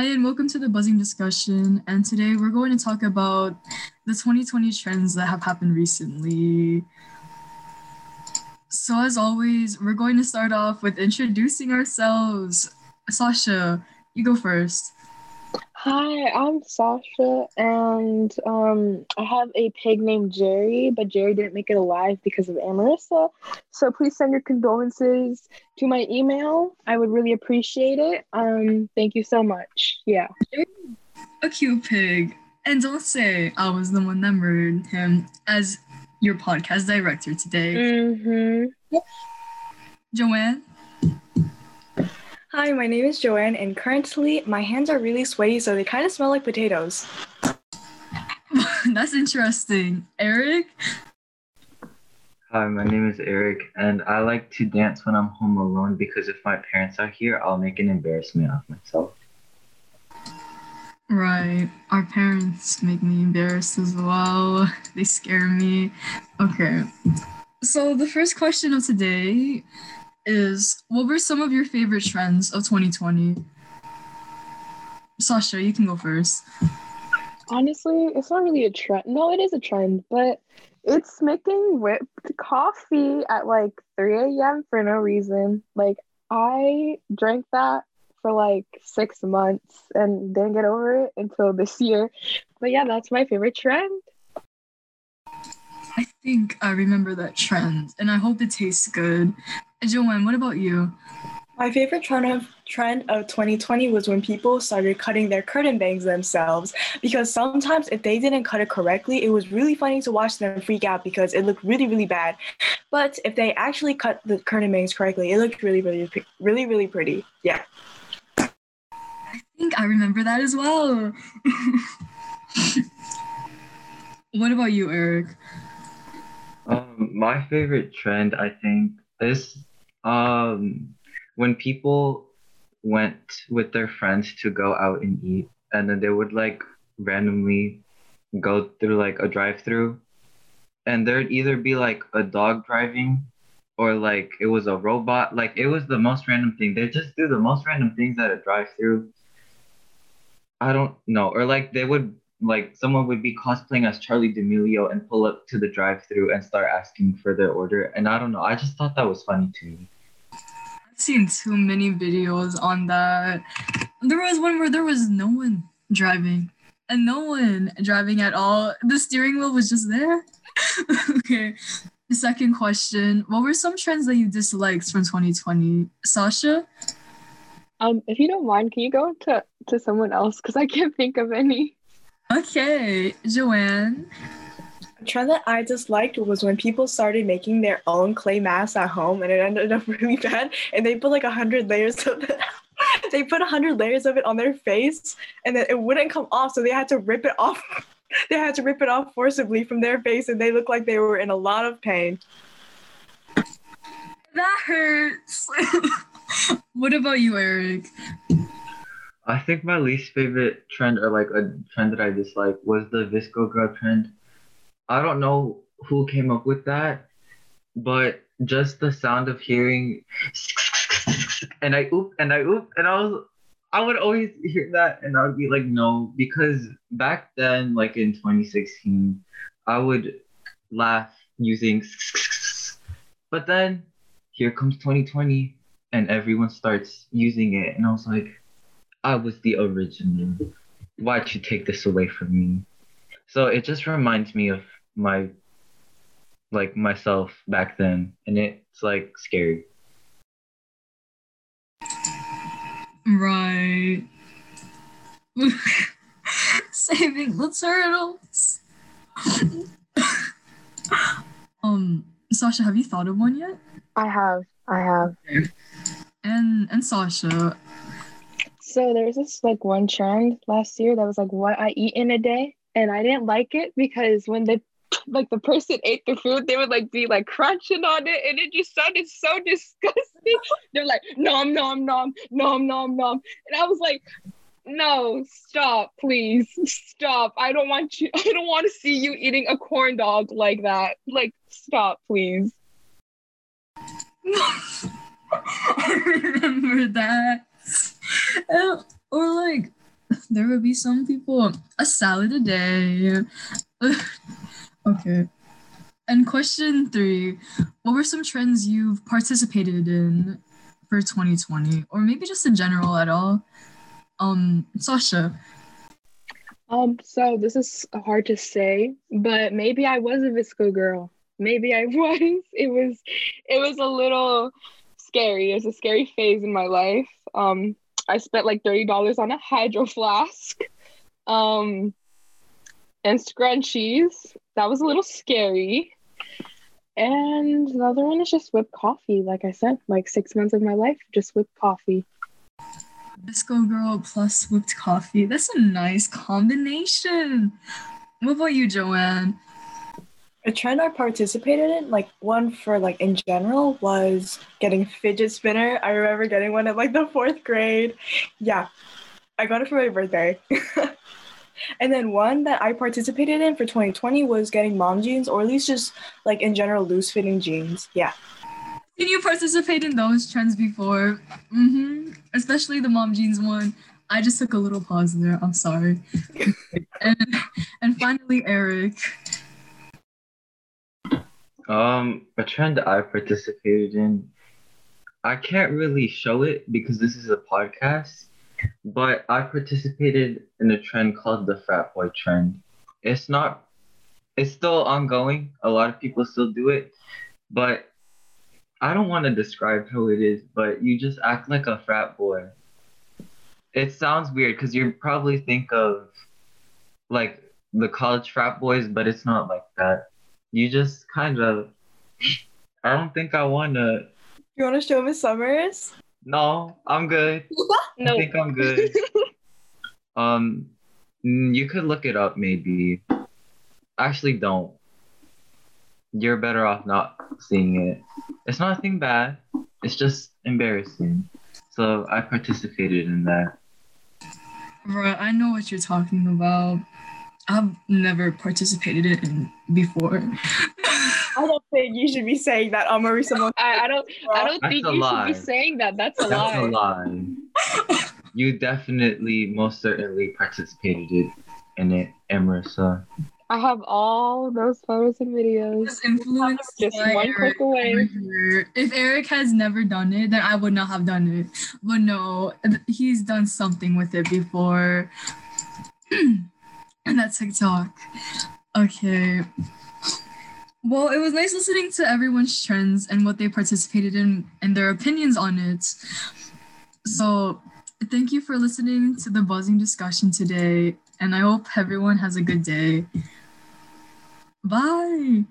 Hi, and welcome to the Buzzing Discussion. And today we're going to talk about the 2020 trends that have happened recently. So, as always, we're going to start off with introducing ourselves. Sasha, you go first. Hi, I'm Sasha, and um, I have a pig named Jerry, but Jerry didn't make it alive because of Amarissa. So please send your condolences to my email. I would really appreciate it. Um, thank you so much. Yeah. A cute pig. And don't say I was the one that murdered him as your podcast director today. Mm-hmm. Joanne? Hi, my name is Joanne, and currently my hands are really sweaty, so they kind of smell like potatoes. That's interesting. Eric? Hi, my name is Eric, and I like to dance when I'm home alone because if my parents are here, I'll make an embarrassment of myself. Right. Our parents make me embarrassed as well. They scare me. Okay. So, the first question of today is what were some of your favorite trends of 2020? Sasha, you can go first. Honestly, it's not really a trend. No, it is a trend, but it's making whipped coffee at like 3 a.m. for no reason. Like, I drank that for like six months and didn't get over it until this year. But yeah, that's my favorite trend. I think I remember that trend and I hope it tastes good. Joanne, what about you? My favorite trend of trend of 2020 was when people started cutting their curtain bangs themselves because sometimes if they didn't cut it correctly, it was really funny to watch them freak out because it looked really really bad. But if they actually cut the curtain bangs correctly, it looked really really really really pretty. Yeah. I think I remember that as well. what about you, Eric? My favorite trend, I think, is um when people went with their friends to go out and eat, and then they would like randomly go through like a drive-through, and there'd either be like a dog driving, or like it was a robot. Like it was the most random thing. They just do the most random things at a drive-through. I don't know, or like they would like someone would be cosplaying as Charli D'Amelio and pull up to the drive-through and start asking for their order. And I don't know, I just thought that was funny to me. I've seen too many videos on that. There was one where there was no one driving and no one driving at all. The steering wheel was just there. okay. The second question What were some trends that you disliked from 2020? Sasha? Um, if you don't mind, can you go to, to someone else? Because I can't think of any. Okay, Joanne. A trend that I disliked was when people started making their own clay masks at home and it ended up really bad. And they put like a hundred layers of it. they put a hundred layers of it on their face and then it wouldn't come off, so they had to rip it off. they had to rip it off forcibly from their face, and they looked like they were in a lot of pain. That hurts. what about you, Eric? I think my least favorite trend or like a trend that I dislike was the VSCO Girl trend. I don't know who came up with that, but just the sound of hearing and I oop and I oop and I was I would always hear that and I would be like no because back then like in 2016 I would laugh using but then here comes 2020 and everyone starts using it and I was like I was the original. Why'd you take this away from me? So it just reminds me of my like myself back then and it's like scary. Right. Saving the turtles. um, Sasha, have you thought of one yet? I have. I have. And and Sasha, so there's this like one trend last year that was like what I eat in a day, and I didn't like it because when the like the person ate the food, they would like be like crunching on it, and it just sounded so disgusting. They're like nom nom nom nom nom nom, and I was like, no, stop, please, stop. I don't want you. I don't want to see you eating a corn dog like that. Like, stop, please. I remember that. Or like there would be some people a salad a day. okay. And question three What were some trends you've participated in for 2020? Or maybe just in general at all? Um, Sasha. Um, so this is hard to say, but maybe I was a VSCO girl. Maybe I was. It was it was a little scary. It was a scary phase in my life. Um, I spent like $30 on a hydro flask. Um and scrunchies. That was a little scary. And the other one is just whipped coffee. Like I said, like six months of my life, just whipped coffee. Disco girl plus whipped coffee. That's a nice combination. What about you, Joanne? A trend I participated in, like one for like in general, was getting fidget spinner. I remember getting one at like the fourth grade. Yeah, I got it for my birthday. And then one that I participated in for 2020 was getting mom jeans, or at least just like in general loose fitting jeans. Yeah. Did you participate in those trends before? Mm-hmm. Especially the mom jeans one. I just took a little pause there. I'm sorry. and and finally, Eric. Um, a trend I participated in. I can't really show it because this is a podcast, but I participated in a trend called the frat boy trend. It's not, it's still ongoing. A lot of people still do it, but I don't want to describe how it is, but you just act like a frat boy. It sounds weird because you probably think of like the college frat boys, but it's not like that. You just kind of, I don't think I want to. You want to show Miss Summers? No, I'm good. No. I think I'm good. um, you could look it up maybe. Actually, don't. You're better off not seeing it. It's nothing bad. It's just embarrassing. So I participated in that. Bruh, I know what you're talking about. I've never participated in before. I don't think you should be saying that on Marisa. Mon- I, I don't I don't That's think you lie. should be saying that. That's a That's lie. That's a lie. You definitely, most certainly participated in it, Emersa. I have all those photos and videos. Just influenced Just by one Eric click away. If Eric has never done it, then I would not have done it. But no, he's done something with it before. and that's TikTok. Okay. Well, it was nice listening to everyone's trends and what they participated in and their opinions on it. So, thank you for listening to the buzzing discussion today, and I hope everyone has a good day. Bye.